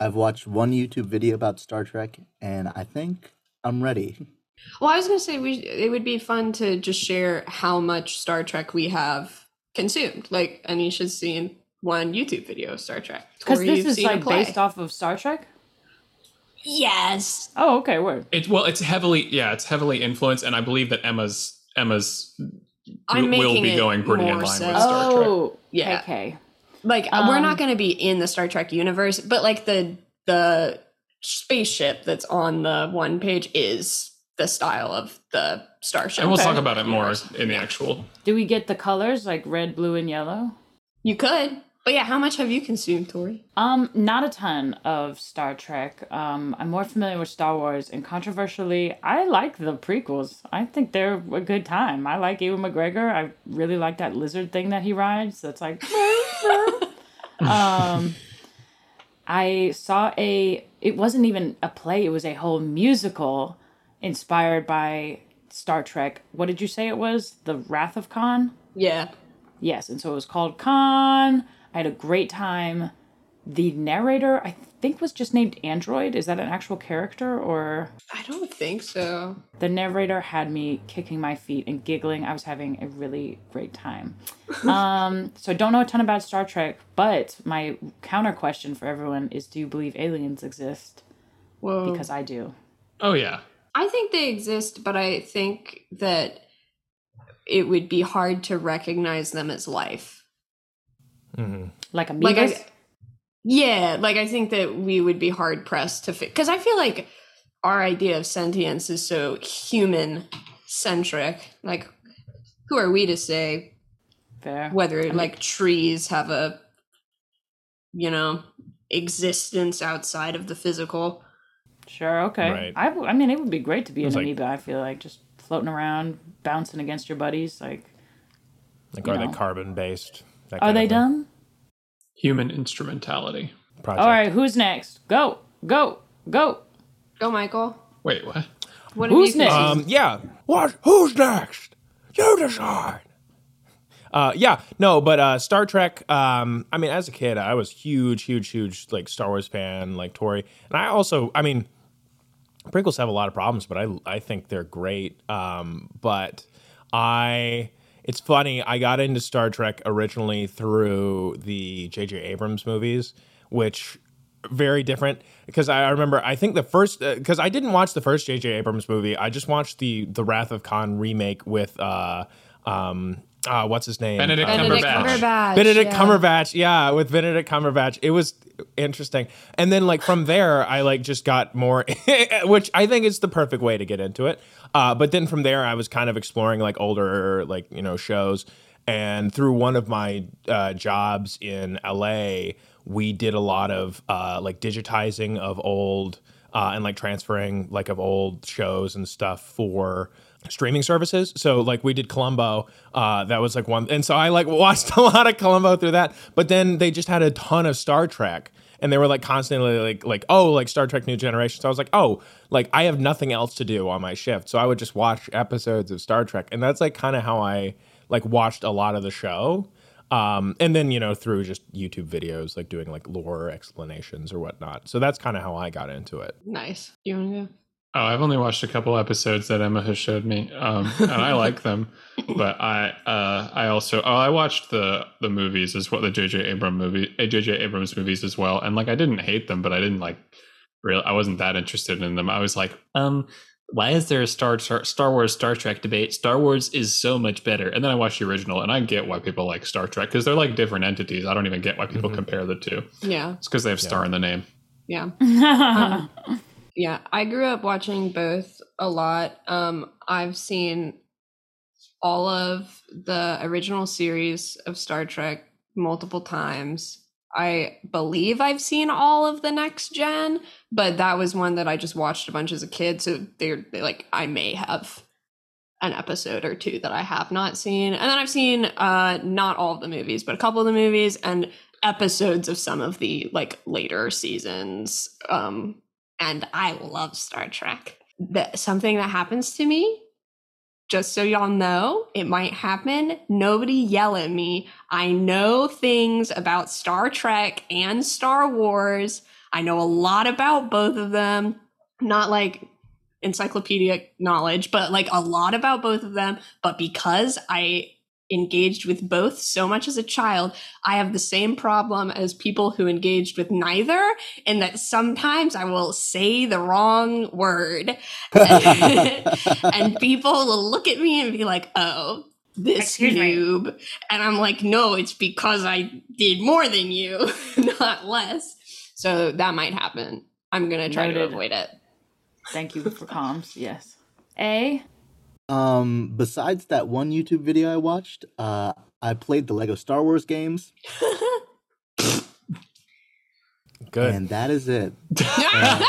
I've watched one YouTube video about Star Trek, and I think I'm ready. Well, I was going to say we it would be fun to just share how much Star Trek we have consumed. Like Anisha's seen one YouTube video of Star Trek. Because this you've is seen a like play. based off of Star Trek. Yes. Oh, okay, word. It's well, it's heavily yeah, it's heavily influenced, and I believe that Emma's Emma's I'm will, will making be going pretty in more line so. with Star Trek. Oh, Yeah. Okay. Like uh, we're Um, not going to be in the Star Trek universe, but like the the spaceship that's on the one page is the style of the starship. And we'll talk about it more in the actual. Do we get the colors like red, blue, and yellow? You could, but yeah, how much have you consumed, Tori? Um, not a ton of Star Trek. Um, I'm more familiar with Star Wars, and controversially, I like the prequels. I think they're a good time. I like Ewan McGregor. I really like that lizard thing that he rides. That's like, um, I saw a. It wasn't even a play. It was a whole musical inspired by Star Trek. What did you say it was? The Wrath of Khan. Yeah. Yes, and so it was called Khan. I had a great time. The narrator, I think, was just named Android. Is that an actual character or I don't think so. the narrator had me kicking my feet and giggling. I was having a really great time. um, so I don't know a ton about Star Trek, but my counter question for everyone is: Do you believe aliens exist? Whoa. Because I do. Oh yeah, I think they exist, but I think that it would be hard to recognize them as life. Mhm. Like amoebas. Like I, yeah, like I think that we would be hard pressed to fit because I feel like our idea of sentience is so human centric. Like, who are we to say Fair. whether like trees have a, you know, existence outside of the physical? Sure. Okay. Right. I, w- I mean, it would be great to be an It's like- amoeba. I feel like just floating around, bouncing against your buddies. Like, Like, You are know. they carbon based? are they dumb? Human instrumentality. Project. All right, who's next? Go, go, go. Go, Michael. Wait, what? What Who's have next? Um, yeah. What? Who's next? You decide. Uh, yeah, no, but uh, Star Trek. Um, I mean, as a kid, I was huge, huge, huge like Star Wars fan, like Tori, and I also, I mean, prequels have a lot of problems, but I I think they're great. Um, but I, it's funny. I got into Star Trek originally through the J.J. Abrams movies, which very different because I remember I think the first because I didn't watch the first J.J. Abrams movie. I just watched the the Wrath of Khan remake with uh um uh what's his name Benedict Uh, Benedict Cumberbatch. Cumberbatch. Benedict yeah. Cumberbatch, yeah, with Benedict Cumberbatch. It was interesting. And then like from there I like just got more which I think is the perfect way to get into it. Uh but then from there I was kind of exploring like older like, you know, shows and through one of my uh, jobs in LA, we did a lot of uh, like digitizing of old uh, and like transferring like of old shows and stuff for streaming services. So like we did Columbo, uh, that was like one, and so I like watched a lot of Columbo through that. But then they just had a ton of Star Trek, and they were like constantly like like oh like Star Trek New Generation. So I was like oh like I have nothing else to do on my shift, so I would just watch episodes of Star Trek, and that's like kind of how I like watched a lot of the show. Um, and then you know through just YouTube videos, like doing like lore explanations or whatnot. So that's kind of how I got into it. Nice. You want to go? Oh, I've only watched a couple episodes that Emma has showed me, um, and I like them. But I, uh, I also, oh, I watched the the movies as well, the J.J. Abrams movie, J.J. Abrams movies as well, and like I didn't hate them, but I didn't like real. I wasn't that interested in them. I was like, um, why is there a Star Star, Star Wars Star Trek debate? Star Wars is so much better. And then I watched the original, and I get why people like Star Trek because they're like different entities. I don't even get why people Mhm. compare the two. Yeah. It's because they have star in the name. Yeah. Um, Yeah, I grew up watching both a lot. Um, I've seen all of the original series of Star Trek multiple times. I believe I've seen all of the next gen, but that was one that I just watched a bunch as a kid. So they're, they like, I may have an episode or two that I have not seen. And then I've seen uh, not all of the movies, but a couple of the movies and episodes of some of the like later seasons. Um, and I love Star Trek. That something that happens to me, just so y'all know, it might happen. Nobody yell at me. I know things about Star Trek and Star Wars. I know a lot about both of them. Not like encyclopedic knowledge, but like a lot about both of them. But because I engaged with both so much as a child, I have the same problem as people who engaged with neither, in that sometimes I will say the wrong word. and people will look at me and be like, oh, this Excuse me. noob. And I'm like, no, it's because I did more than you, not less. So that might happen. I'm going to try to avoid it. Thank you for comms. Yes. A. Um, besides that one YouTube video I watched, uh, I played the Lego Star Wars games, Good. and that is it.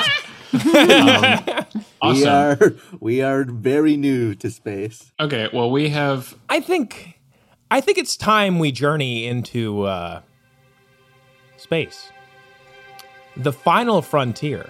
Um, We are we are very new to space. Okay, well, we have I think I think it's time we journey into uh, space. The final frontier.